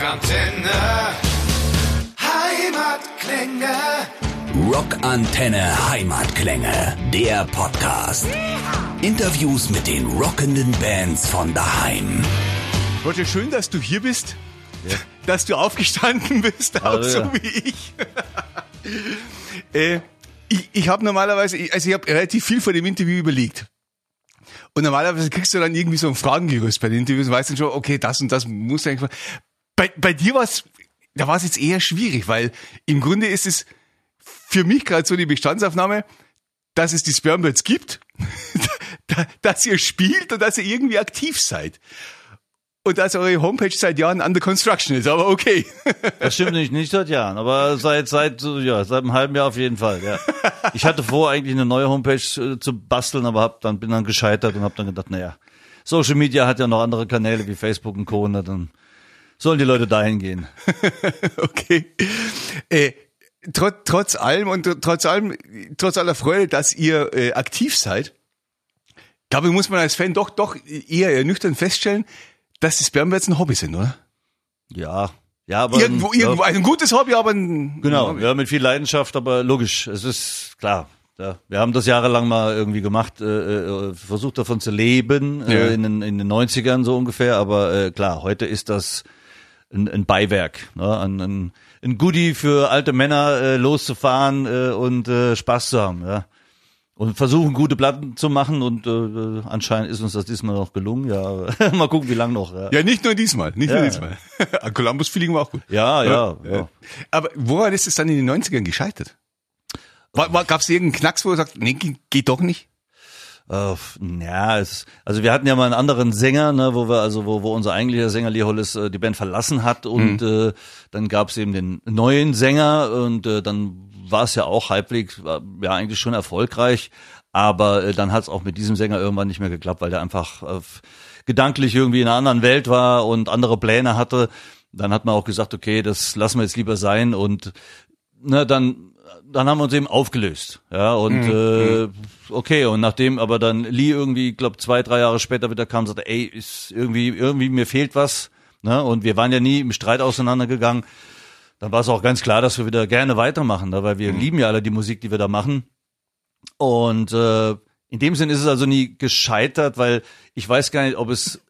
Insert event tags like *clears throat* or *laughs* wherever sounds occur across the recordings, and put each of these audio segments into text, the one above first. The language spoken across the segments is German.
Rockantenne. Heimatklänge. Rockantenne Heimatklänge, der Podcast. Interviews mit den rockenden Bands von daheim. Roger, schön, dass du hier bist. Dass du aufgestanden bist, auch Hallo, so ja. wie ich. *laughs* äh, ich ich habe normalerweise, also ich habe relativ viel vor dem Interview überlegt. Und normalerweise kriegst du dann irgendwie so ein Fragengerüst bei den Interviews und weißt dann schon, okay, das und das muss eigentlich. Bei, bei dir war es, da war es jetzt eher schwierig, weil im Grunde ist es für mich gerade so die Bestandsaufnahme, dass es die Spermbirds gibt, *laughs* da- dass ihr spielt und dass ihr irgendwie aktiv seid. Und dass eure Homepage seit Jahren under construction ist, aber okay. *laughs* Das stimmt nicht, nicht seit Jahren, aber seit seit ja seit einem halben Jahr auf jeden Fall. Ja. Ich hatte vor eigentlich eine neue Homepage äh, zu basteln, aber hab dann bin dann gescheitert und habe dann gedacht, naja, Social Media hat ja noch andere Kanäle wie Facebook und Co. Na, dann sollen die Leute dahin gehen. *laughs* Okay. Äh, trotz, trotz allem und trotz allem, trotz aller Freude, dass ihr äh, aktiv seid, glaube ich, muss man als Fan doch, doch eher ernüchternd feststellen, dass die Spermbirds ein Hobby sind, oder? Ja, ja, aber Irgendwo, ja, irgendwo, ein gutes Hobby, aber ein, Genau, ein Hobby. ja, mit viel Leidenschaft, aber logisch, es ist klar. Ja, wir haben das jahrelang mal irgendwie gemacht, äh, äh, versucht davon zu leben, Ja. äh, in, den, in den 90ern so ungefähr, aber äh, klar, heute ist das ein, ein Beiwerk, ne? ein, ein, ein Goodie für alte Männer äh, loszufahren äh, und äh, Spaß zu haben. Ja. Und versuchen, gute Platten zu machen und äh, äh, anscheinend ist uns das diesmal noch gelungen. Ja, *laughs* mal gucken, wie lang noch. Ja, Ja, nicht nur diesmal, nicht nur Ja. diesmal. *laughs* Columbus Feeling war auch gut. ja, ja. ja. Aber woran ist es dann in den 90ern gescheitert? War, war, Gab es irgendeinen Knacks, wo du sagst, nee, geht doch nicht? Äh, ja, es, also wir hatten ja mal einen anderen Sänger, ne, wo wir, also wo, wo unser eigentlicher Sänger Lee Hollis äh, die Band verlassen hat und äh, dann gab es eben den neuen Sänger und äh, dann war es ja auch halbwegs, war, ja eigentlich schon erfolgreich, aber äh, dann hat es auch mit diesem Sänger irgendwann nicht mehr geklappt, weil der einfach äh, gedanklich irgendwie in einer anderen Welt war und andere Pläne hatte. Dann hat man auch gesagt, okay, das lassen wir jetzt lieber sein und ne, dann dann haben wir uns eben aufgelöst, ja und äh, okay und nachdem aber dann Lee irgendwie, glaub zwei drei Jahre später wieder kam, und sagte, ey, ist irgendwie irgendwie mir fehlt was, ne und wir waren ja nie im Streit auseinandergegangen, dann war es auch ganz klar, dass wir wieder gerne weitermachen, ne, weil wir lieben ja alle die Musik, die wir da machen. Und äh, in dem Sinn ist es also nie gescheitert, weil ich weiß gar nicht, ob es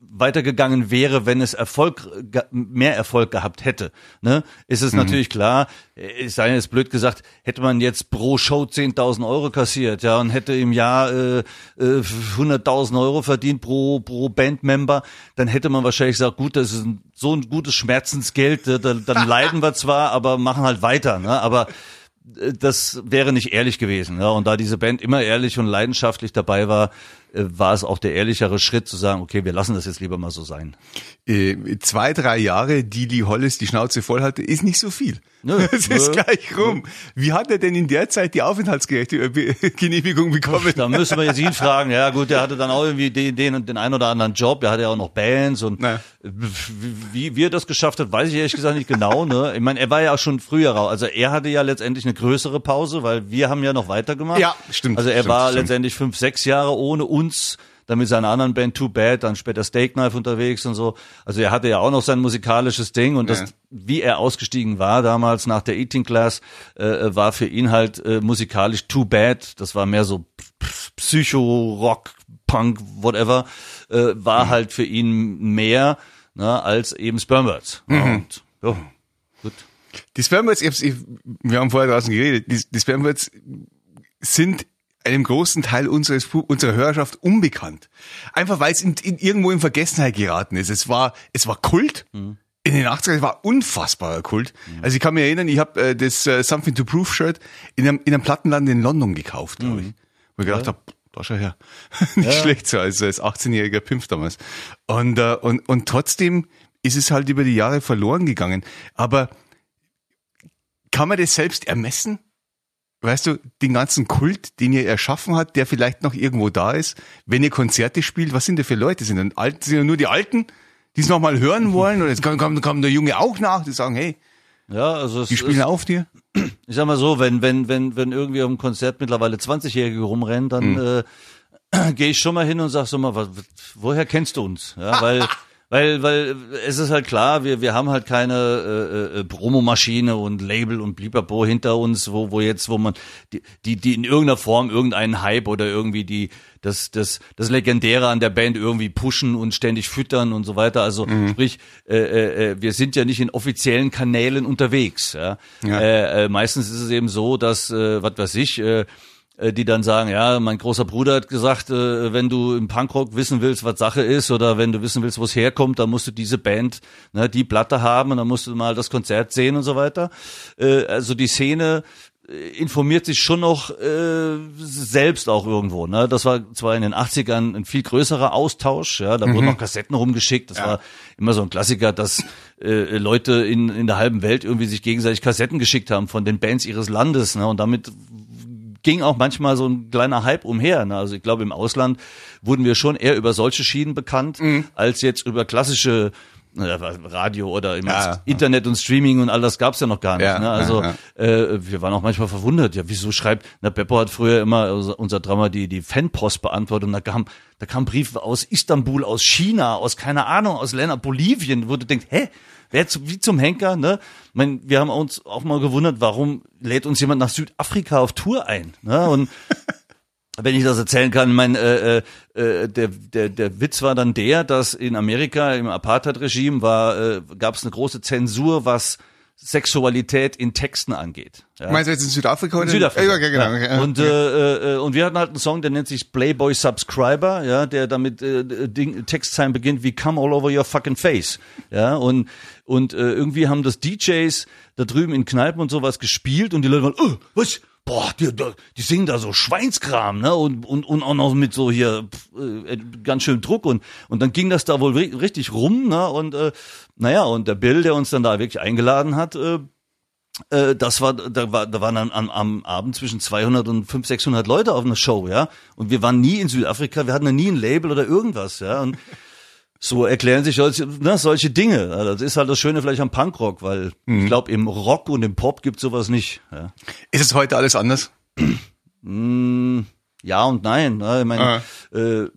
weitergegangen wäre, wenn es Erfolg, mehr Erfolg gehabt hätte. Ne? Ist es natürlich klar, äh, ist sei jetzt blöd gesagt, hätte man jetzt pro Show 10.000 Euro kassiert, ja, und hätte im Jahr äh, äh, 100.000 Euro verdient pro, pro Bandmember, dann hätte man wahrscheinlich gesagt, gut, das ist ein, so ein gutes Schmerzensgeld, äh, dann, *laughs* leiden wir zwar, aber machen halt weiter. Ne? Aber äh, das wäre nicht ehrlich gewesen. Ja? Und da diese Band immer ehrlich und leidenschaftlich dabei war, äh, war es auch der ehrlichere Schritt zu sagen, okay, wir lassen das jetzt lieber mal so sein. Äh, zwei, drei Jahre, die Lee Hollis die Schnauze voll hatte, ist nicht so viel. Nö, *laughs* Es ist nö. gleich rum. Wie hat er denn in der Zeit die Aufenthaltsgenehmigung *laughs* bekommen? Da müssen wir jetzt ihn *laughs* fragen. Ja gut, der hatte dann auch irgendwie den, den und den einen oder anderen Job. Der hatte ja auch noch Bands und wie, wie er das geschafft hat, weiß ich ehrlich gesagt nicht genau. Ne? Ich meine, er war ja auch schon früher raus. Also er hatte ja letztendlich eine größere Pause, weil wir haben ja noch weitergemacht. Ja, stimmt, Also er stimmt, war stimmt. letztendlich fünf, sechs Jahre ohne uns. Dann mit seiner anderen Band Too Bad, dann später Steak Knife unterwegs und so. Also er hatte ja auch noch sein musikalisches Ding und das, Ja. wie er ausgestiegen war damals nach der Eating Class, äh, war für ihn halt äh, musikalisch Too Bad. Das war mehr so Psycho, Rock, Punk, whatever, äh, war Mhm. halt für ihn mehr ne, als eben Spermbirds. Mhm. und, ja, gut. Die Spermbirds, ich, wir haben vorher draußen geredet, die, die Spermbirds sind einem großen Teil unseres, unserer Hörerschaft unbekannt. Einfach weil es in, in irgendwo in Vergessenheit geraten ist. Es war, es war Kult. In den 80ern es war unfassbarer Kult. Also ich kann mich erinnern, ich habe äh, das äh, Something to Prove Shirt in einem, in einem Plattenladen in London gekauft, glaube ich. Wo ich gedacht habe, da schau her. *laughs* Nicht schlecht so als, als 18-jähriger Pimpf damals. Und, äh, und, und trotzdem ist es halt über die Jahre verloren gegangen. Aber kann man das selbst ermessen? Weißt du, den ganzen Kult, den ihr erschaffen habt, der vielleicht noch irgendwo da ist, wenn ihr Konzerte spielt, was sind da für Leute? Sind dann alt, sind dann nur die Alten, die es nochmal hören wollen? Oder jetzt kommt, kommt, kommt der Junge auch nach, die sagen, hey, Ja, also die spielen ist, auf dir? ich sag mal so, wenn, wenn, wenn, wenn irgendwie dem Konzert mittlerweile 20-Jährige rumrennen, dann Mhm. äh, *clears throat* gehe ich schon mal hin und sag so mal, was, woher kennst du uns? Ja, weil, *laughs* Weil, weil es ist halt klar, wir, wir haben halt keine äh, äh, Promomaschine und Label und Blipapo hinter uns, wo, wo jetzt, wo man die, die, die in irgendeiner Form irgendeinen Hype oder irgendwie die das, das, das Legendäre an der Band irgendwie pushen und ständig füttern und so weiter. Also mhm. sprich, äh, äh, wir sind ja nicht in offiziellen Kanälen unterwegs. Ja? ja. Äh, äh, meistens ist es eben so, dass, äh, was weiß ich, äh, äh, die dann sagen, ja, mein großer Bruder hat gesagt, äh, wenn du im Punkrock wissen willst, was Sache ist, oder wenn du wissen willst, wo es herkommt, dann musst du diese Band, ne, die Platte haben und dann musst du mal das Konzert sehen und so weiter. Äh, also die Szene informiert sich schon noch äh, selbst auch irgendwo. Ne? Das war zwar in den 80ern ein viel größerer Austausch, ja, da mhm. wurden noch Kassetten rumgeschickt. Das ja. war immer so ein Klassiker, dass äh, Leute in, in der halben Welt irgendwie sich gegenseitig Kassetten geschickt haben von den Bands ihres Landes. Ne? Und damit ging auch manchmal so ein kleiner Hype umher. Ne? Also ich glaube, im Ausland wurden wir schon eher über solche Schienen bekannt, mhm. als jetzt über klassische Radio oder ja, Internet und Streaming und all das gab's ja noch gar nicht. Ja, ne? Also äh, wir waren auch manchmal verwundert. Ja, wieso schreibt, na Beppo hat früher immer unser Drama die die Fanpost beantwortet und da kam da kam Briefe aus Istanbul, aus China, aus keine Ahnung, aus Ländern Bolivien, wo du denkst, hä, wer zu, wie zum Henker, ne? Ich mein, wir haben uns auch mal gewundert, warum lädt uns jemand nach Südafrika auf Tour ein, ne? Und *laughs* wenn ich das erzählen kann, mein äh, äh, äh, der, der, der Witz war dann der, dass in Amerika im Apartheid-Regime war äh, gab es eine große Zensur, was Sexualität in Texten angeht. Ja. Meinst du jetzt in Südafrika oder? In Südafrika. Ja, genau. Ja. Und, äh, äh, und wir hatten halt einen Song, der nennt sich Playboy Subscriber, ja, der damit äh, Ding, Textzeilen beginnt wie Come all over your fucking face. Ja, und, und äh, irgendwie haben das DJs da drüben in Kneipen und sowas gespielt und die Leute waren, oh, was? Boah, die, die singen da so Schweinskram, ne? Und, und, und auch noch mit so hier äh, ganz schön Druck und, und dann ging das da wohl richtig rum, ne? Und äh, naja, und der Bill, der uns dann da wirklich eingeladen hat, äh, äh, das war, da war, da waren dann am, am Abend zwischen 200 und 500, 600 Leute auf einer Show, ja. Und wir waren nie in Südafrika, wir hatten ja nie ein Label oder irgendwas, ja. Und so erklären sich solche, ne, solche Dinge. Das ist halt das Schöne vielleicht am Punkrock, weil mhm. ich glaube, im Rock und im Pop gibt sowas nicht. Ja. Ist es heute alles anders? Mm, ja und nein. Ne? Ich meine, ah. äh,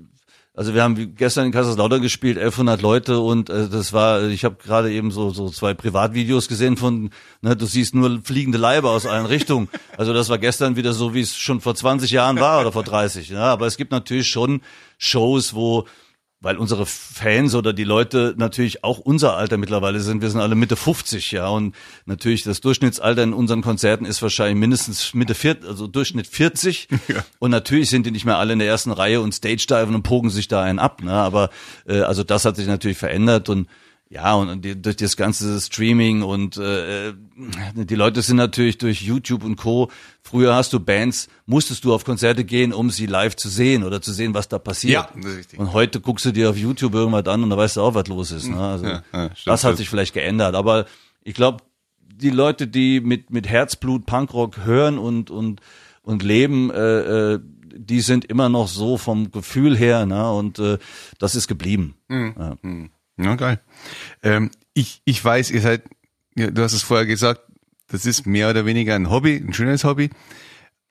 also wir haben gestern in Kaiserslautern gespielt, 1100 Leute und äh, das war, ich habe gerade eben so so zwei Privatvideos gesehen von, ne, du siehst nur fliegende Leiber aus allen Richtungen. *laughs* Also das war gestern wieder so, wie es schon vor 20 Jahren war oder vor 30. Ja, aber es gibt natürlich schon Shows, wo weil unsere Fans oder die Leute natürlich auch unser Alter mittlerweile sind. Wir sind alle Mitte 50, ja. Und natürlich das Durchschnittsalter in unseren Konzerten ist wahrscheinlich mindestens Mitte 40, also Durchschnitt 40. *laughs* Ja. Und natürlich sind die nicht mehr alle in der ersten Reihe und Stage-Diven und pogen sich da einen ab. Ne? Aber äh, also das hat sich natürlich verändert und ja, und die, durch das ganze Streaming und äh, die Leute sind natürlich durch YouTube und Co. Früher hast du Bands, musstest du auf Konzerte gehen, um sie live zu sehen oder zu sehen, was da passiert. Ja, das ist richtig. Und heute guckst du dir auf YouTube irgendwas an und da weißt du auch, was los ist. Ne? Also ja, ja, das hat sich vielleicht geändert. Aber ich glaube, die Leute, die mit mit Herzblut Punkrock hören und und und leben, äh, äh, die sind immer noch so vom Gefühl her, ne? Und äh, das ist geblieben. Mhm. Ja. Ja, geil. Ähm, ich, ich weiß, ihr seid, du hast es vorher gesagt, das ist mehr oder weniger ein Hobby, ein schönes Hobby.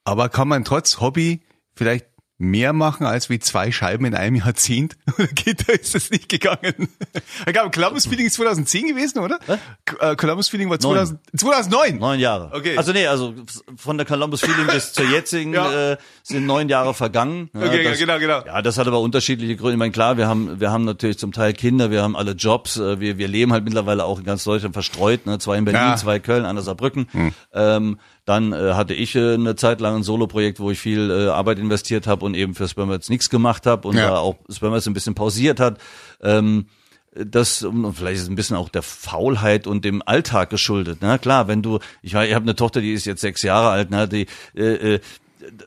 Aber kann man trotz Hobby vielleicht mehr machen als wie zwei Scheiben in einem Jahrzehnt? *laughs* Oder geht da ist das nicht gegangen? *laughs* Ich glaube, Columbus Feeling ist 2010 gewesen, oder? Was? Äh, Columbus Feeling war 2000, 2009. Neun Jahre. Okay. Also nee, also von der Columbus Feeling bis zur jetzigen *laughs* ja. äh, sind neun Jahre vergangen. Ja, okay, das, genau, genau. Ja, das hat aber unterschiedliche Gründe. Ich meine, klar, wir haben, wir haben natürlich zum Teil Kinder, wir haben alle Jobs, äh, wir, wir leben halt mittlerweile auch in ganz Deutschland verstreut, ne? zwei in Berlin, ja. zwei in Köln, einer Saarbrücken. Hm. Ähm, dann äh, hatte ich äh, eine Zeit lang ein Solo-Projekt, wo ich viel äh, Arbeit investiert habe und eben für Spermats nichts gemacht habe und ja. da auch Spermats ein bisschen pausiert hat. Ähm, das und vielleicht ist es ein bisschen auch der Faulheit und dem Alltag geschuldet. Na klar, wenn du, ich, ich habe eine Tochter, die ist jetzt sechs Jahre alt, ne, die äh, äh,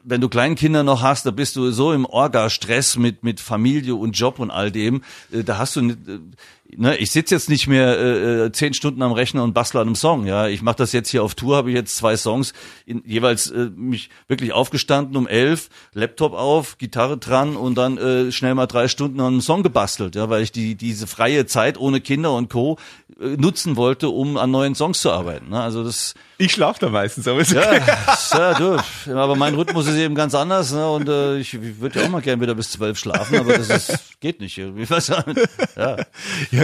wenn du Kleinkinder noch hast, da bist du so im Orga-Stress mit mit Familie und Job und all dem. Äh, da hast du nicht, äh, ne, ich sitze jetzt nicht mehr äh, äh, zehn Stunden am Rechner und bastle an einem Song. Ja, ich mache das jetzt hier auf Tour, habe ich jetzt zwei Songs, in, jeweils äh, mich wirklich aufgestanden um elf, Laptop auf, Gitarre dran und dann äh, schnell mal drei Stunden an einem Song gebastelt. Ja, weil ich die diese freie Zeit ohne Kinder und Co. Äh, nutzen wollte, um an neuen Songs zu arbeiten. Ne? Also das ich schlafe da meistens, aber ist okay. Ja, ja, du. Aber mein Rhythmus ist eben ganz anders, ne? Und äh, ich, ich würde ja auch mal gern wieder bis zwölf schlafen, aber das ist, geht nicht. Ich *laughs* weiß ja. ja.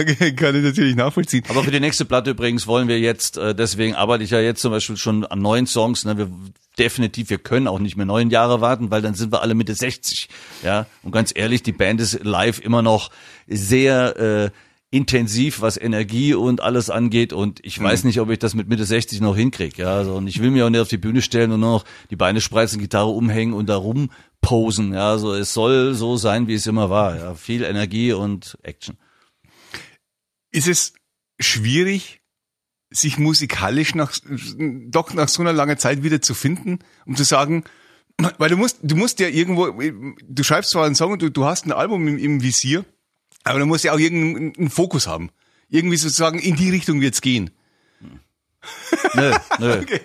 Ja, *laughs* kann ich natürlich nachvollziehen. Aber für die nächste Platte übrigens wollen wir jetzt, äh, deswegen arbeite ich ja jetzt zum Beispiel schon an neuen Songs. Ne? Wir definitiv, wir können auch nicht mehr neun Jahre warten, weil dann sind wir alle Mitte 60. Ja, und ganz ehrlich, die Band ist live immer noch sehr äh, intensiv, was Energie und alles angeht. Und ich weiß nicht, ob ich das mit Mitte 60 noch hinkriege. Ja, also, und ich will mir auch nicht auf die Bühne stellen und nur noch die Beine spreizen, Gitarre umhängen und da rumposen. Ja, also es soll so sein, wie es immer war. Ja, viel Energie und Action. Ist es schwierig, sich musikalisch nach, doch nach so einer langen Zeit wieder zu finden, um zu sagen, weil du musst, du musst ja irgendwo, du schreibst zwar einen Song und du, du hast ein Album im, im Visier, aber du musst ja auch irgendeinen Fokus haben. Irgendwie sozusagen in die Richtung wird's gehen. Nö, nö. *laughs* Okay.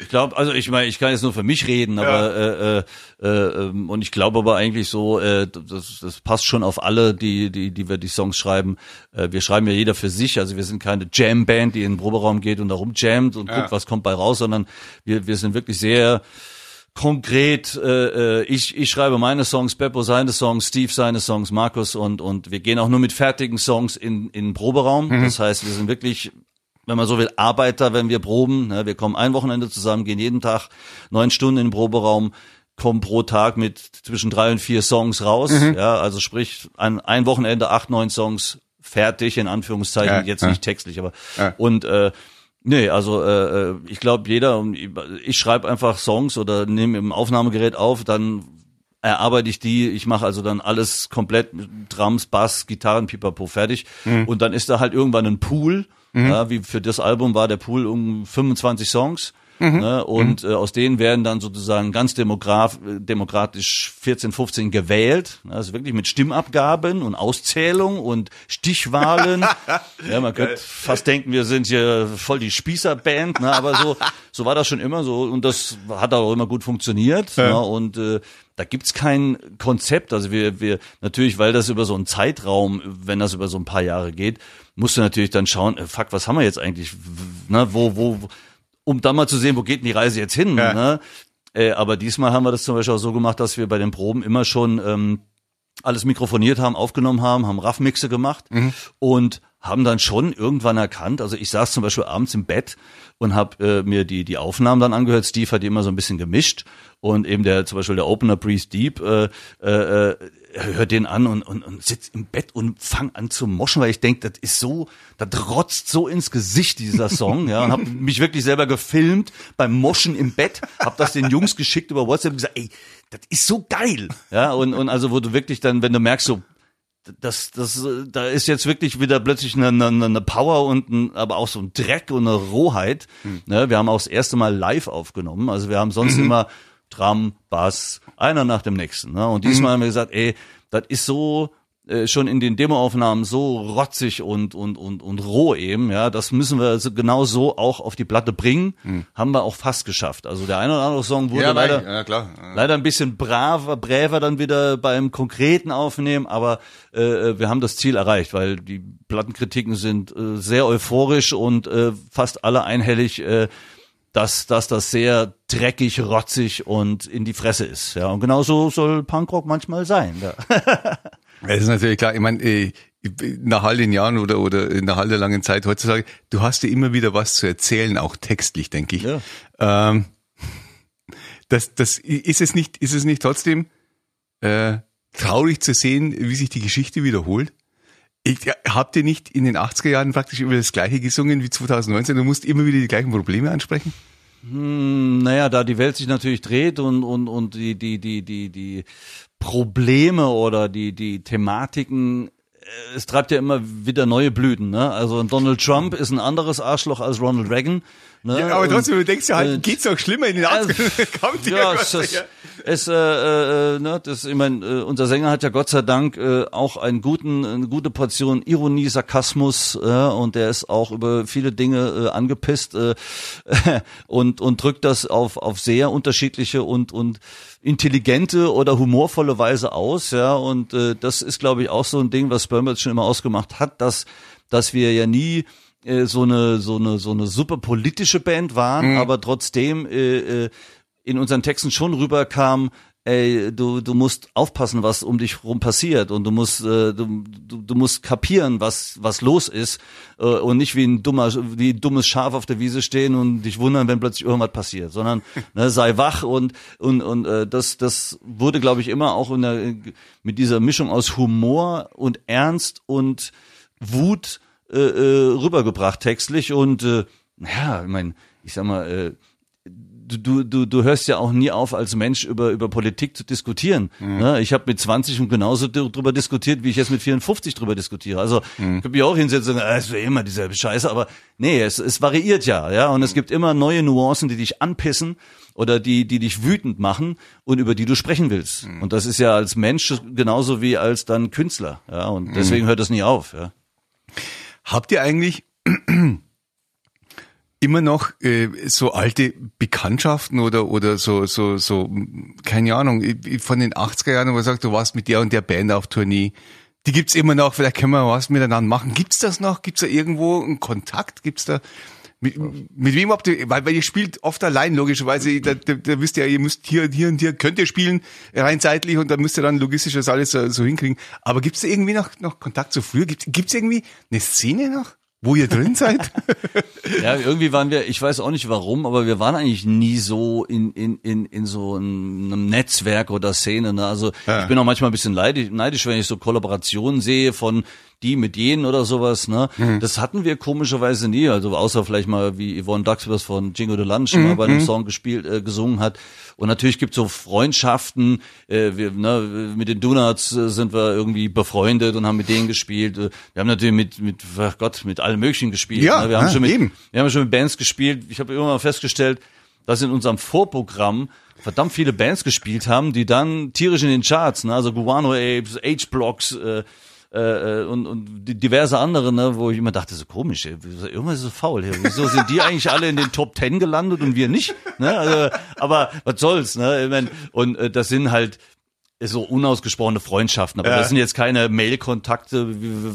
Ich glaube, also ich meine, ich kann jetzt nur für mich reden, aber ja. äh, äh, äh, und ich glaube aber eigentlich so, äh, das, das passt schon auf alle, die die die wir die Songs schreiben. Äh, wir schreiben ja jeder für sich, also wir sind keine Jam-Band, die in den Proberaum geht und da rumjammt und ja. guckt, was kommt bei raus, sondern wir wir sind wirklich sehr konkret, äh, äh, ich, ich schreibe meine Songs, Beppo seine Songs, Steve seine Songs, Markus und, und wir gehen auch nur mit fertigen Songs in, in den Proberaum. Mhm. Das heißt, wir sind wirklich, wenn man so will, Arbeiter, wenn wir proben. Ne? Wir kommen ein Wochenende zusammen, gehen jeden Tag neun Stunden in den Proberaum, kommen pro Tag mit zwischen drei und vier Songs raus. Mhm. Ja, also sprich, ein, ein Wochenende, acht, neun Songs fertig, in Anführungszeichen, ja, jetzt ja. nicht textlich, aber ja. und äh, Nee, also äh, äh ich glaube jeder, ich schreibe einfach Songs oder nehme im Aufnahmegerät auf, dann erarbeite ich die, ich mache also dann alles komplett mit Drums, Bass, Gitarren, Pipapo fertig mhm. und dann ist da halt irgendwann ein Pool, mhm. ja, wie für das Album war der Pool um 25 Songs Mhm. Ne? Und mhm. äh, aus denen werden dann sozusagen ganz demograf, demokratisch 14, 15 gewählt. Also wirklich mit Stimmabgaben und Auszählung und Stichwahlen. *laughs* ja, man könnte fast denken, wir sind hier voll die Spießerband, ne? aber so, *laughs* so war das schon immer so und das hat auch immer gut funktioniert. Ja. Ne? Und äh, da gibt's kein Konzept. Also wir, wir natürlich, weil das über so einen Zeitraum, wenn das über so ein paar Jahre geht, musst du natürlich dann schauen, äh, fuck, was haben wir jetzt eigentlich? Ne, wo, wo, um dann mal zu sehen, wo geht denn die Reise jetzt hin. Ja. Ne? Äh, aber diesmal haben wir das zum Beispiel auch so gemacht, dass wir bei den Proben immer schon ähm, alles mikrofoniert haben, aufgenommen haben, haben Raffmixe gemacht mhm. und haben dann schon irgendwann erkannt, also ich saß zum Beispiel abends im Bett und habe äh, mir die die Aufnahmen dann angehört. Steve hat die immer so ein bisschen gemischt und eben der zum Beispiel der Opener Breathe Deep äh, äh, hört den an und, und, und sitzt im Bett und fang an zu moschen, weil ich denke, das ist so, das rotzt so ins Gesicht dieser Song, ja, und habe mich wirklich selber gefilmt beim Moschen im Bett, habe das den Jungs geschickt über WhatsApp und gesagt, ey, das ist so geil, ja, und und also wo du wirklich dann, wenn du merkst so das, das, da ist jetzt wirklich wieder plötzlich eine, eine, eine Power und ein, aber auch so ein Dreck und eine Rohheit. Mhm. Ne, wir haben auch das erste Mal live aufgenommen. Also wir haben sonst mhm. *clears throat* immer Tram, Bass, einer nach dem nächsten. Ne? Und diesmal mhm. haben wir gesagt, ey, das ist so äh, schon in den Demoaufnahmen so rotzig und und und und roh eben, ja, das müssen wir so, genau so auch auf die Platte bringen. Mhm. Haben wir auch fast geschafft. Also der eine oder andere Song wurde ja, leider ja, klar. leider ein bisschen braver, bräver dann wieder beim konkreten Aufnehmen, aber äh, äh, wir haben das Ziel erreicht, weil die Plattenkritiken sind äh, sehr euphorisch und äh, fast alle einhellig äh, dass, dass das sehr dreckig, rotzig und in die Fresse ist. Ja, und genauso soll Punkrock manchmal sein. Ja. *laughs* Das ist natürlich klar. Ich meine, äh, nach all den Jahren oder, oder nach all der langen Zeit heutzutage, du hast dir immer wieder was zu erzählen, auch textlich, denke ich. Ja. Ähm, das, das, ist es nicht, ist es nicht trotzdem äh, traurig zu sehen, wie sich die Geschichte wiederholt? Ich, habt ihr nicht in den 80er Jahren praktisch über das gleiche gesungen wie 2019? Du musst immer wieder die gleichen Probleme ansprechen? Hm, naja, da die Welt sich natürlich dreht und, und, und die, die, die, die, die Probleme oder die, die Thematiken äh, es treibt ja immer wieder neue Blüten. Ne? Also Donald Trump ist ein anderes Arschloch als Ronald Reagan. Ne? Ja, aber trotzdem, du denkst ja halt, äh, geht's auch schlimmer in den 80ern. *laughs* Kommt ja, es, es, es, äh, äh, ne, das, ich mein, äh, unser Sänger hat ja Gott sei Dank äh, auch einen guten, eine gute Portion Ironie, Sarkasmus äh, und der ist auch über viele Dinge äh, angepisst äh, *laughs* und und drückt das auf auf sehr unterschiedliche und und intelligente oder humorvolle Weise aus, ja und äh, das ist glaube ich auch so ein Ding, was Spermels schon immer ausgemacht hat, dass dass wir ja nie äh, so eine so eine so eine super politische Band waren, mhm. aber trotzdem äh, äh, in unseren Texten schon rüberkam, ey, du, du musst aufpassen, was um dich rum passiert und du musst, äh, du, du, du musst kapieren, was, was los ist äh, und nicht wie ein dummer, wie ein dummes Schaf auf der Wiese stehen und dich wundern, wenn plötzlich irgendwas passiert, sondern *laughs* ne, sei wach und und und äh, das das wurde, glaube ich, immer auch in der, mit dieser Mischung aus Humor und Ernst und Wut äh, äh, rübergebracht textlich und äh, ja, ich meine, ich sag mal, äh, du, du, du hörst ja auch nie auf, als Mensch über, über Politik zu diskutieren. Mhm. Ne? Ich habe mit 20 und genauso drüber diskutiert, wie ich jetzt mit 54 drüber diskutiere. Also mhm. ich könnte mich auch hinsetzen und sagen, es wäre immer dieselbe Scheiße, aber nee, es, es variiert ja, ja. Und mhm. es gibt immer neue Nuancen, die dich anpissen oder die, die dich wütend machen und über die du sprechen willst. Mhm. Und das ist ja als Mensch genauso wie als dann Künstler. Ja. Und deswegen hört das nie auf. Ja. Habt ihr eigentlich *clears throat* immer noch äh, so alte Bekanntschaften oder oder so so so keine Ahnung von den 80er Jahren, wo man sagt, du warst mit der und der Band auf Tournee. Die gibt's immer noch, vielleicht können wir was miteinander machen. Gibt's das noch? Gibt's da irgendwo einen Kontakt? Gibt's da mit, mit wem habt ihr, weil, weil ihr spielt oft allein, logischerweise, da, da, da wisst ihr, ihr müsst hier, hier und hier, könnt ihr spielen, rein zeitlich und da müsst ihr dann logistisch das alles so, so hinkriegen. Aber gibt's da irgendwie noch, noch Kontakt zu früher? Gibt's, gibt's irgendwie eine Szene noch? wo ihr drin seid? *laughs* ja, irgendwie waren wir, ich weiß auch nicht warum, aber wir waren eigentlich nie so in, in, in, in so einem Netzwerk oder Szene. Ne? Also ja. ich bin auch manchmal ein bisschen neidisch, neidisch, wenn ich so Kollaborationen sehe von die mit jenen oder sowas, ne? Mhm. Das hatten wir komischerweise nie, also außer vielleicht mal wie Yvonne Duxworth von Jingo de Lunch mhm. mal bei einem mhm. Song gespielt, äh, gesungen hat. Und natürlich gibt's so Freundschaften, äh, wir, ne, mit den Donuts äh, sind wir irgendwie befreundet und haben mit denen gespielt. Äh, wir haben natürlich mit, mit ach Gott, mit allen möglichen gespielt. Ja, ne? wir haben ja, schon mit, eben. wir haben schon mit Bands gespielt. Ich habe immer mal festgestellt, dass in unserem Vorprogramm verdammt viele Bands gespielt haben, die dann tierisch in den Charts, ne? also Guano Apes, H-Blocks, äh, äh, und, und diverse andere, ne, wo ich immer dachte, so komisch, ey, irgendwas ist so faul hier. Wieso sind die eigentlich alle in den Top Ten gelandet und wir nicht? Ne? Also, aber was soll's, ne? Ich mein, und äh, das sind halt so unausgesprochene Freundschaften, aber ja. das sind jetzt keine Mail-Kontakte,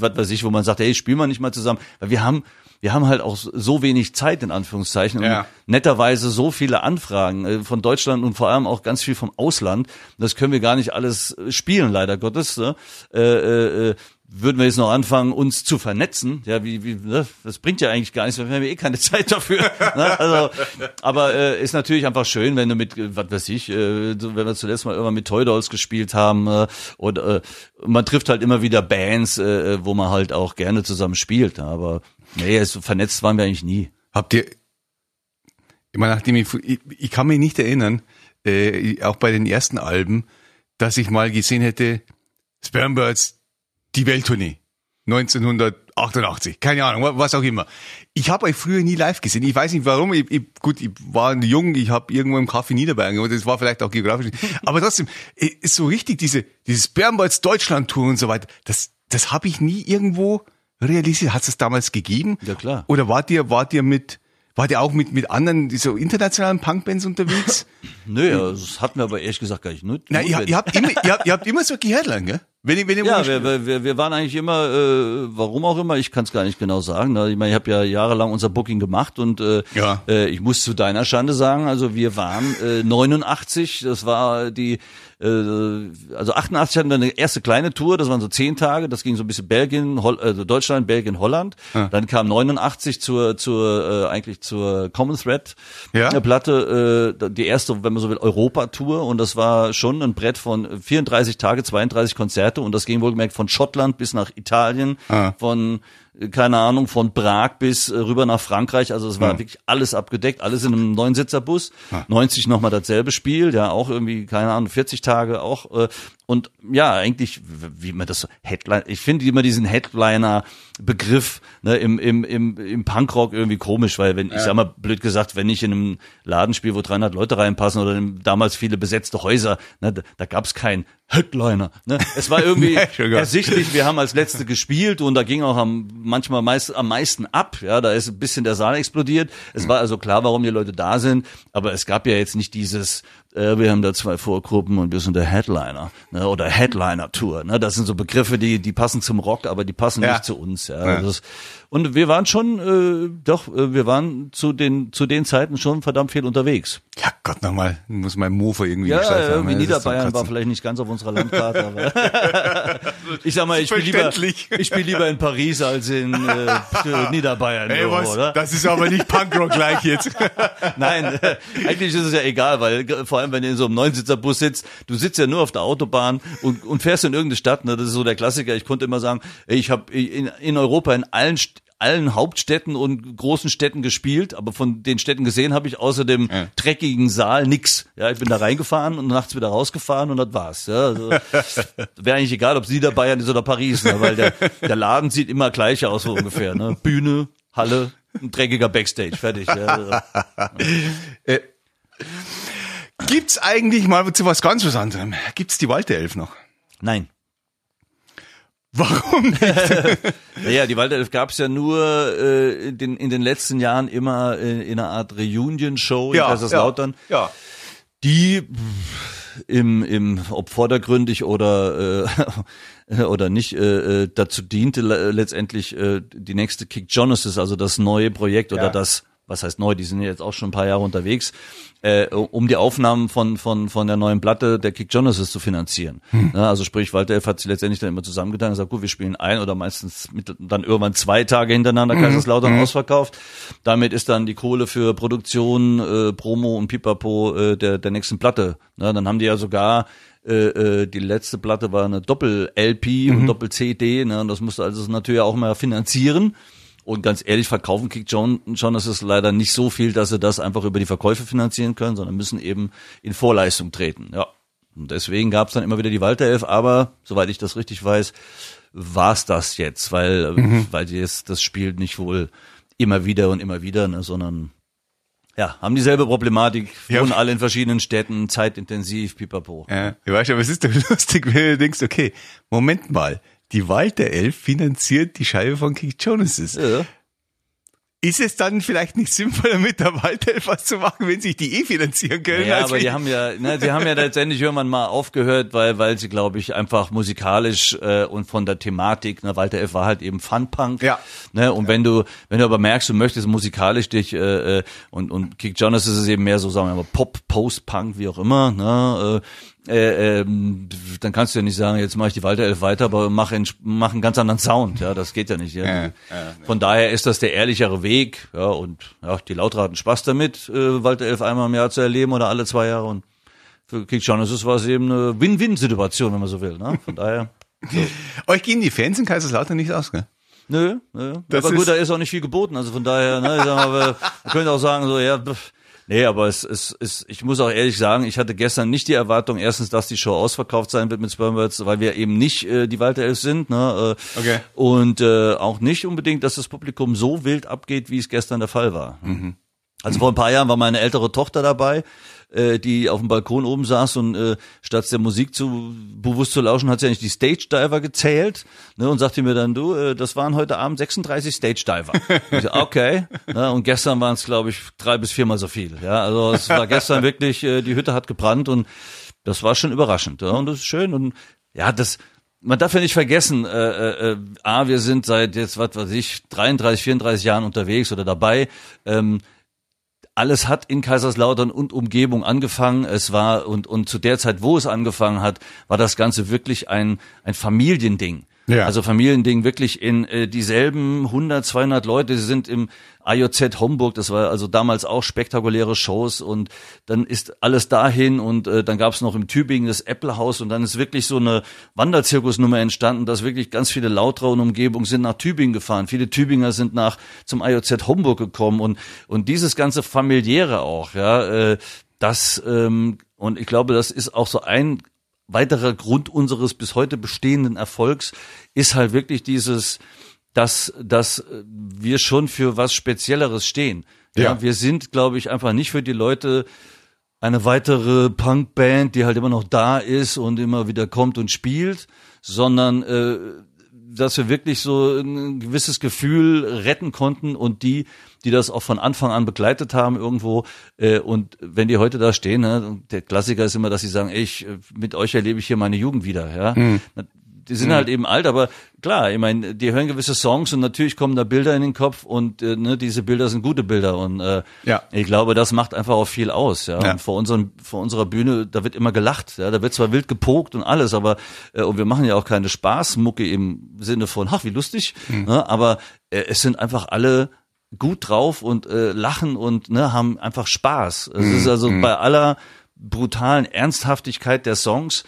was weiß ich, wo man sagt, hey, spielen wir nicht mal zusammen, weil wir haben wir haben halt auch so wenig Zeit in Anführungszeichen ja. und netterweise so viele Anfragen äh, von Deutschland und vor allem auch ganz viel vom Ausland. Das können wir gar nicht alles spielen, leider Gottes. Ne? Äh, äh, äh würden wir jetzt noch anfangen, uns zu vernetzen, ja, wie, wie, ne? das bringt ja eigentlich gar nichts, wir haben ja eh keine *laughs* Zeit dafür. ne? Also, aber äh, ist natürlich einfach schön, wenn du mit, was weiß ich, äh, wenn wir zuletzt mal irgendwann mit Toy Dolls gespielt haben äh, und äh, man trifft halt immer wieder Bands, äh, wo man halt auch gerne zusammen spielt. Aber nee, so vernetzt waren wir eigentlich nie. Habt ihr, immer nachdem ich, ich, ich kann mich nicht erinnern, äh, auch bei den ersten Alben, dass ich mal gesehen hätte, Spermbirds die Welttournee. 1988, keine Ahnung, was auch immer. Ich habe euch früher nie live gesehen. Ich weiß nicht warum. Ich, ich, gut, ich war jung, ich habe irgendwo im Café Niederbayern und das war vielleicht auch geografisch. *laughs* Aber trotzdem, ist so richtig diese dieses Bernbalds Deutschland Tour und so weiter. Das das habe ich nie irgendwo realisiert. Hat es damals gegeben? Ja klar. Oder wart ihr wart ihr mit Wart ihr auch mit, mit anderen, so internationalen Punkbands unterwegs? *laughs* Nö, ja, das hatten wir aber ehrlich gesagt gar nicht. Nur, Na, ihr, ihr, habt immer, ihr, habt, ihr habt immer so Gehörtlang, gell? Wenn ich ja, wir, wir, wir waren eigentlich immer, äh, warum auch immer, ich kann es gar nicht genau sagen. Ne? Ich meine, ich habe ja jahrelang unser Booking gemacht und äh, ja. äh, ich muss zu deiner Schande sagen, also wir waren äh, 89, das war die äh, also 88 hatten wir eine erste kleine Tour, das waren so zehn Tage, das ging so ein bisschen Belgien, Hol also Deutschland, Belgien, Holland. Ja. Dann kam 89 zur, zur äh, eigentlich zur Common Thread ja. Platte, äh, die erste, wenn man so will, Europa-Tour und das war schon ein Brett von 34 Tage, 32 Konzerte und das ging wohlgemerkt von Schottland bis nach Italien, ah. von keine Ahnung, von Prag bis äh, rüber nach Frankreich. Also es war ja. wirklich alles abgedeckt, alles in einem Neunsitzerbus. Ja. 90 nochmal dasselbe Spiel, ja, auch irgendwie, keine Ahnung, 40 Tage auch. Und ja, eigentlich, wie man das so, Headline, ich finde immer diesen Headliner-Begriff ne, im, im, im, im Punkrock irgendwie komisch, weil wenn, ja. ich sag mal blöd gesagt, wenn ich in einem Laden spiele, wo 300 Leute reinpassen oder damals viele besetzte Häuser, ne, da, da gab es keinen Headliner. Ne? Es war irgendwie *laughs* ersichtlich, wir haben als Letzte gespielt und da ging auch am, manchmal meist, am meisten ab, ja, da ist ein bisschen der Saal explodiert. Es war also klar, warum die Leute da sind, aber es gab ja jetzt nicht dieses, äh, wir haben da zwei Vorgruppen und wir sind der Headliner ne, oder Headliner-Tour. Ne? Das sind so Begriffe, die die passen zum Rock, aber die passen ja. nicht zu uns. Ja. ja. Das, Und wir waren schon, äh, doch, äh, wir waren zu den zu den Zeiten schon verdammt viel unterwegs. Ja Gott nochmal, muss mein Mofa irgendwie Ja, gescheit haben. irgendwie Niederbayern war vielleicht nicht ganz auf unserer Landkarte, aber *laughs* ich sag mal, ich spiele lieber, ich spiele lieber in Paris als in äh, *laughs* Niederbayern, Ey, was? oder? Das ist aber nicht Punkrock gleich jetzt. *laughs* Nein, äh, eigentlich ist es ja egal, weil äh, vor allem, wenn du in so einem Neunsitzerbus sitzt, du sitzt ja nur auf der Autobahn und, und fährst in irgendeine Stadt. Ne? Das ist so der Klassiker. Ich konnte immer sagen, ey, ich habe in, in Europa in allen St allen Hauptstädten und großen Städten gespielt, aber von den Städten gesehen habe ich außer dem Ja. dreckigen Saal nix. Ja, ich bin da reingefahren und nachts wieder rausgefahren und das war's. Ja, also, *laughs* Wäre eigentlich egal, ob es Niederbayern ist oder Paris, ne? weil der, der Laden sieht immer gleich aus so ungefähr. Ne? Bühne, Halle, ein dreckiger Backstage, fertig. Ja, also. *laughs* äh, gibt's eigentlich mal zu was ganz was anderem? Gibt's die Walterelf noch? Nein. Warum nicht? *laughs* Naja, die Waldelf gab's ja nur äh, in, den, in den letzten Jahren immer äh, in einer Art Reunion-Show in Kaiserslautern, Ja. die pff, im, im ob vordergründig oder *laughs* äh, oder nicht äh, äh, dazu diente le letztendlich äh, die nächste Kick Genesis, also das neue Projekt oder Ja. das was heißt neu, die sind ja jetzt auch schon ein paar Jahre unterwegs, äh, um die Aufnahmen von, von, von der neuen Platte der Kick Genesis zu finanzieren. Ja, also sprich, Walter Elf hat sich letztendlich dann immer zusammengetan und gesagt, gut, wir spielen ein oder meistens mit, dann irgendwann zwei Tage hintereinander Kaiserslautern ausverkauft. Damit ist dann die Kohle für Produktion, äh, Promo und Pipapo äh, der, der nächsten Platte. Ja, dann haben die ja sogar äh, äh, die letzte Platte war eine Doppel-LP und Doppel-CD, ne, und das musste also natürlich auch mal finanzieren. Und ganz ehrlich, verkaufen Kick John, John ist es leider nicht so viel, dass sie das einfach über die Verkäufe finanzieren können, sondern müssen eben in Vorleistung treten. Ja. Und deswegen gab es dann immer wieder die Walter-Elf, aber soweit ich das richtig weiß, war's das jetzt, weil, äh, weil die jetzt das Spiel nicht wohl immer wieder und immer wieder, ne, sondern ja, haben dieselbe Problematik, Ja. wohnen alle in verschiedenen Städten, zeitintensiv, pipapo. Ja, du weißt, aber es ist doch *laughs* lustig, wenn du denkst, okay, Moment mal, die Walterelf finanziert die Scheibe von Kick Genesis. Ja. Ist es dann vielleicht nicht sinnvoller, mit der Walterelf was zu machen, wenn sich die eh finanzieren können? Ja, als aber wenn- die haben ja, ne, die haben ja letztendlich irgendwann mal aufgehört, weil, weil sie, glaube ich, einfach musikalisch äh, und von der Thematik, ne, Walter F. war halt eben Fun-Punk. Ja. Ne, und wenn du, wenn du aber merkst, du möchtest musikalisch dich äh, äh, und und Kick Jonas ist es eben mehr so, sagen wir mal, Pop, Post-Punk, wie auch immer, ne, äh, äh, ähm, dann kannst du ja nicht sagen, jetzt mache ich die Walter Elf weiter, aber mach, in, mach einen ganz anderen Sound. Ja, das geht ja nicht. Ja. Ja, ja, Von daher ist das der ehrlichere Weg. Ja, und ja, die Lauter hatten Spaß damit, äh, Walter Elf einmal im Jahr zu erleben oder alle zwei Jahre. Und für Kick Genesis war es eben eine Win-Win-Situation, wenn man so will. Ne? Von daher. *laughs* Euch gehen die Fans in Kaiserslautern nicht aus, gell? Nö, nö. Das aber gut, da ist auch nicht viel geboten. Also von daher, ne, ich sag mal, wir, wir können auch sagen, so, ja, pff, nee, aber es ist, es, ich muss auch ehrlich sagen, ich hatte gestern nicht die Erwartung, erstens, dass die Show ausverkauft sein wird mit Spermwords, weil wir eben nicht äh, die Walter Elf sind, ne, äh, Okay. und äh, auch nicht unbedingt, dass das Publikum so wild abgeht, wie es gestern der Fall war. Also vor ein paar Jahren war meine ältere Tochter dabei, äh, die auf dem Balkon oben saß und äh, statt der Musik zu bewusst zu lauschen, hat sie eigentlich die Stage Diver gezählt ne, und sagte mir dann, du, äh, das waren heute Abend 36 Stage Diver. Ich so, okay. Ne, und gestern waren es, glaube ich, drei bis viermal so viel. Ja, also es war gestern wirklich, äh, die Hütte hat gebrannt und das war schon überraschend. Ja, und das ist schön und ja, das man darf ja nicht vergessen, äh, äh, äh, A, wir sind seit jetzt, was weiß ich, 33, 34 Jahren unterwegs oder dabei. Ähm, alles hat in Kaiserslautern und Umgebung angefangen. Es war, und, und zu der Zeit, wo es angefangen hat, war das Ganze wirklich ein, ein Familiending. Ja. Also Familiending wirklich in äh, dieselben 100, 200 Leute, sie sind im AJZ Homburg, das war also damals auch spektakuläre Shows und dann ist alles dahin und äh, dann gab es noch im Tübingen das Apple House und dann ist wirklich so eine Wanderzirkusnummer entstanden, dass wirklich ganz viele Lautrau und Umgebung sind nach Tübingen gefahren. Viele Tübinger sind nach zum AJZ Homburg gekommen und und dieses ganze familiäre auch, ja, äh, das ähm, und ich glaube, das ist auch so ein weiterer Grund unseres bis heute bestehenden Erfolgs ist halt wirklich dieses, dass, dass wir schon für was Spezielleres stehen. Ja, Ja. wir sind, glaube ich, einfach nicht für die Leute eine weitere Punkband, die halt immer noch da ist und immer wieder kommt und spielt, sondern äh, dass wir wirklich so ein gewisses Gefühl retten konnten und die, die das auch von Anfang an begleitet haben irgendwo äh, und wenn die heute da stehen, ne, der Klassiker ist immer, dass sie sagen, ey, ich, äh, mit euch erlebe ich hier meine Jugend wieder, ja. Die sind halt eben alt, aber klar, ich meine, die hören gewisse Songs und natürlich kommen da Bilder in den Kopf und äh, ne, diese Bilder sind gute Bilder und äh, Ja. ich glaube, das macht einfach auch viel aus. Ja? Ja. Und vor, unseren, vor unserer Bühne, da wird immer gelacht, ja? da wird zwar wild gepokt und alles, aber äh, und wir machen ja auch keine Spaßmucke im Sinne von, ach, wie lustig, ne? aber äh, es sind einfach alle gut drauf und äh, lachen und ne, haben einfach Spaß. Es ist also bei aller brutalen Ernsthaftigkeit der Songs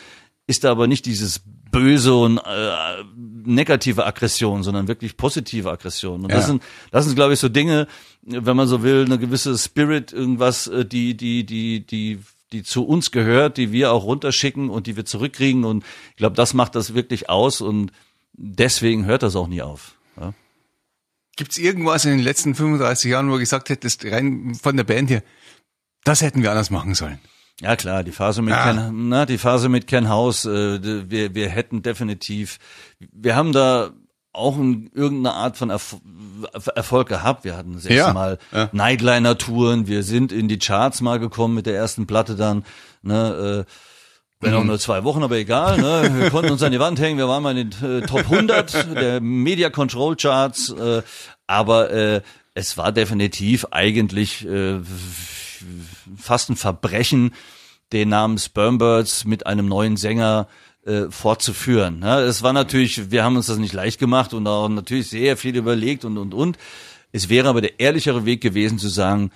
ist da aber nicht dieses böse und äh, negative Aggression, sondern wirklich positive Aggression. Und das Ja. sind, das sind, glaube ich, so Dinge, wenn man so will, eine gewisse Spirit, irgendwas, äh, die, die, die, die, die zu uns gehört, die wir auch runterschicken und die wir zurückkriegen. Und ich glaube, das macht das wirklich aus und deswegen hört das auch nie auf. Ja. Gibt's irgendwas in den letzten 35 Jahren, wo du gesagt hättest, rein von der Band hier, das hätten wir anders machen sollen? Ja klar, die Phase mit Ah. Ken, na, die Phase mit Ken House, äh, wir, wir hätten definitiv, wir haben da auch in irgendeine Art von Erf Erfolg gehabt. Wir hatten das erste Ja, Mal ja. Nightliner-Touren, wir sind in die Charts mal gekommen mit der ersten Platte dann, ne, äh, wenn Mhm. auch nur zwei Wochen, aber egal. Ne? Wir konnten uns an die Wand hängen. Wir waren mal in den äh, Top 100 der Media Control Charts. Äh, aber äh, es war definitiv eigentlich äh, fast ein Verbrechen, den Namen Spermbirds mit einem neuen Sänger äh, fortzuführen. Ja, es war natürlich, wir haben uns das nicht leicht gemacht und auch natürlich sehr viel überlegt und und und. Es wäre aber der ehrlichere Weg gewesen zu sagen,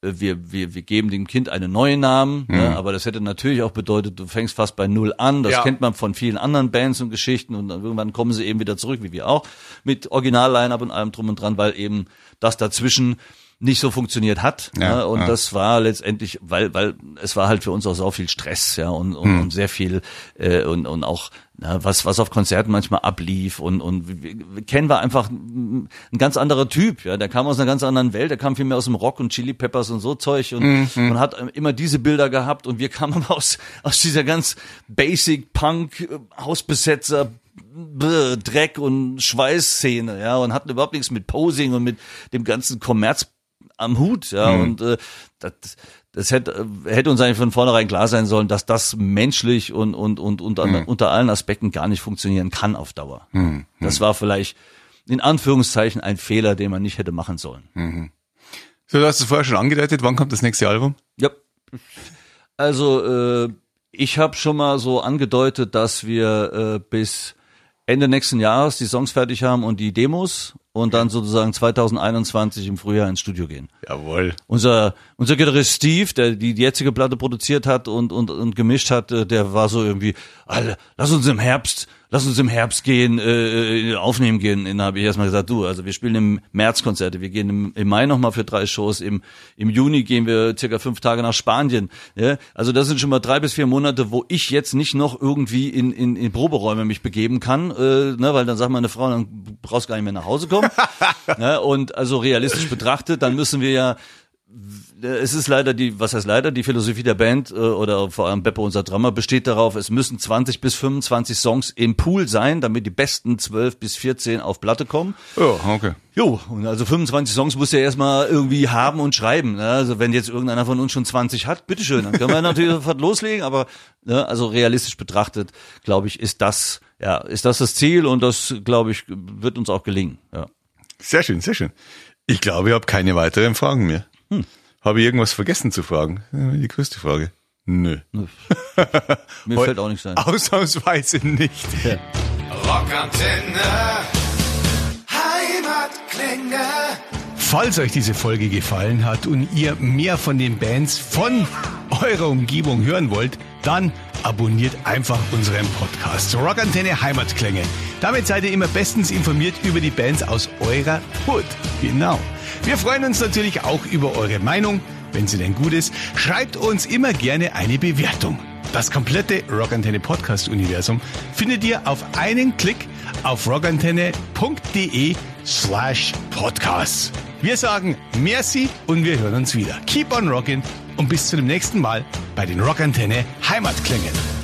äh, wir, wir, wir geben dem Kind einen neuen Namen, ja, aber das hätte natürlich auch bedeutet, du fängst fast bei Null an. Das Ja. kennt man von vielen anderen Bands und Geschichten und dann irgendwann kommen sie eben wieder zurück, wie wir auch, mit Original-Line-Up und allem drum und dran, weil eben das dazwischen nicht so funktioniert hat. Ja, Ja, und ja. das war letztendlich, weil, weil es war halt für uns auch so viel Stress, ja, und, und, und sehr viel äh, und, und auch na, was, was auf Konzerten manchmal ablief und, und Ken war einfach ein ganz anderer Typ, ja, der kam aus einer ganz anderen Welt, der kam viel mehr aus dem Rock und Chili Peppers und so Zeug und, und hat immer diese Bilder gehabt und wir kamen *laughs* aber aus, aus dieser ganz Basic Punk äh, Hausbesetzer Dreck und Schweißszene, ja, und hatten überhaupt nichts mit Posing und mit dem ganzen Kommerz am Hut, ja, und äh, das, das hätte, hätte uns eigentlich von vornherein klar sein sollen, dass das menschlich und und und, und an, unter allen Aspekten gar nicht funktionieren kann auf Dauer. Das war vielleicht in Anführungszeichen ein Fehler, den man nicht hätte machen sollen. So, du hast es vorher schon angedeutet, wann kommt das nächste Album? Ja. Also äh, ich habe schon mal so angedeutet, dass wir äh, bis Ende nächsten Jahres die Songs fertig haben und die Demos und dann sozusagen 2021 im Frühjahr ins Studio gehen. Jawohl. Unser unser Gitarrist Steve, der die jetzige Platte produziert hat und und und gemischt hat, äh, der war so irgendwie, Alter, lass uns im Herbst, lass uns im Herbst gehen, äh, aufnehmen gehen. Dann habe ich erstmal gesagt, du, also wir spielen im März Konzerte, wir gehen im, im Mai nochmal für drei Shows, im im Juni gehen wir circa fünf Tage nach Spanien. Ja? Also das sind schon mal drei bis vier Monate, wo ich jetzt nicht noch irgendwie in in, in Proberäume mich begeben kann, äh, ne, weil dann sagt meine Frau, dann brauchst du gar nicht mehr nach Hause kommen. *laughs* ne? Und also realistisch betrachtet, dann müssen wir ja es ist leider die, was heißt leider, die Philosophie der Band äh, oder vor allem Beppo, unser Drummer, besteht darauf, es müssen 20 bis 25 Songs im Pool sein, damit die besten 12 bis 14 auf Platte kommen. Oh, okay. Jo, und also 25 Songs muss er erstmal irgendwie haben und schreiben. Ne? Also wenn jetzt irgendeiner von uns schon 20 hat, bitteschön, dann können wir natürlich *laughs* sofort loslegen, aber ne, also realistisch betrachtet, glaube ich, ist das, ja, ist das das Ziel und das, glaube ich, wird uns auch gelingen. Ja. Sehr schön, sehr schön. Ich glaube, ich habe keine weiteren Fragen mehr. Hm. Habe ich irgendwas vergessen zu fragen? Ja, Die größte Frage. Nö. *laughs* Mir fällt auch nichts ein. Ausnahmsweise nicht. Rockantenne. Heimatklänge. Falls euch diese Folge gefallen hat und ihr mehr von den Bands von eurer Umgebung hören wollt, dann abonniert einfach unseren Podcast Rockantenne Heimatklänge. Damit seid ihr immer bestens informiert über die Bands aus eurer Hood. Genau. Wir freuen uns natürlich auch über eure Meinung, wenn sie denn gut ist. Schreibt uns immer gerne eine Bewertung. Das komplette Rockantenne Podcast Universum findet ihr auf einen Klick auf rockantenne.de slash podcasts. Wir sagen merci und wir hören uns wieder. Keep on rockin' und bis zu dem nächsten Mal bei den Rockantenne Heimatklängen.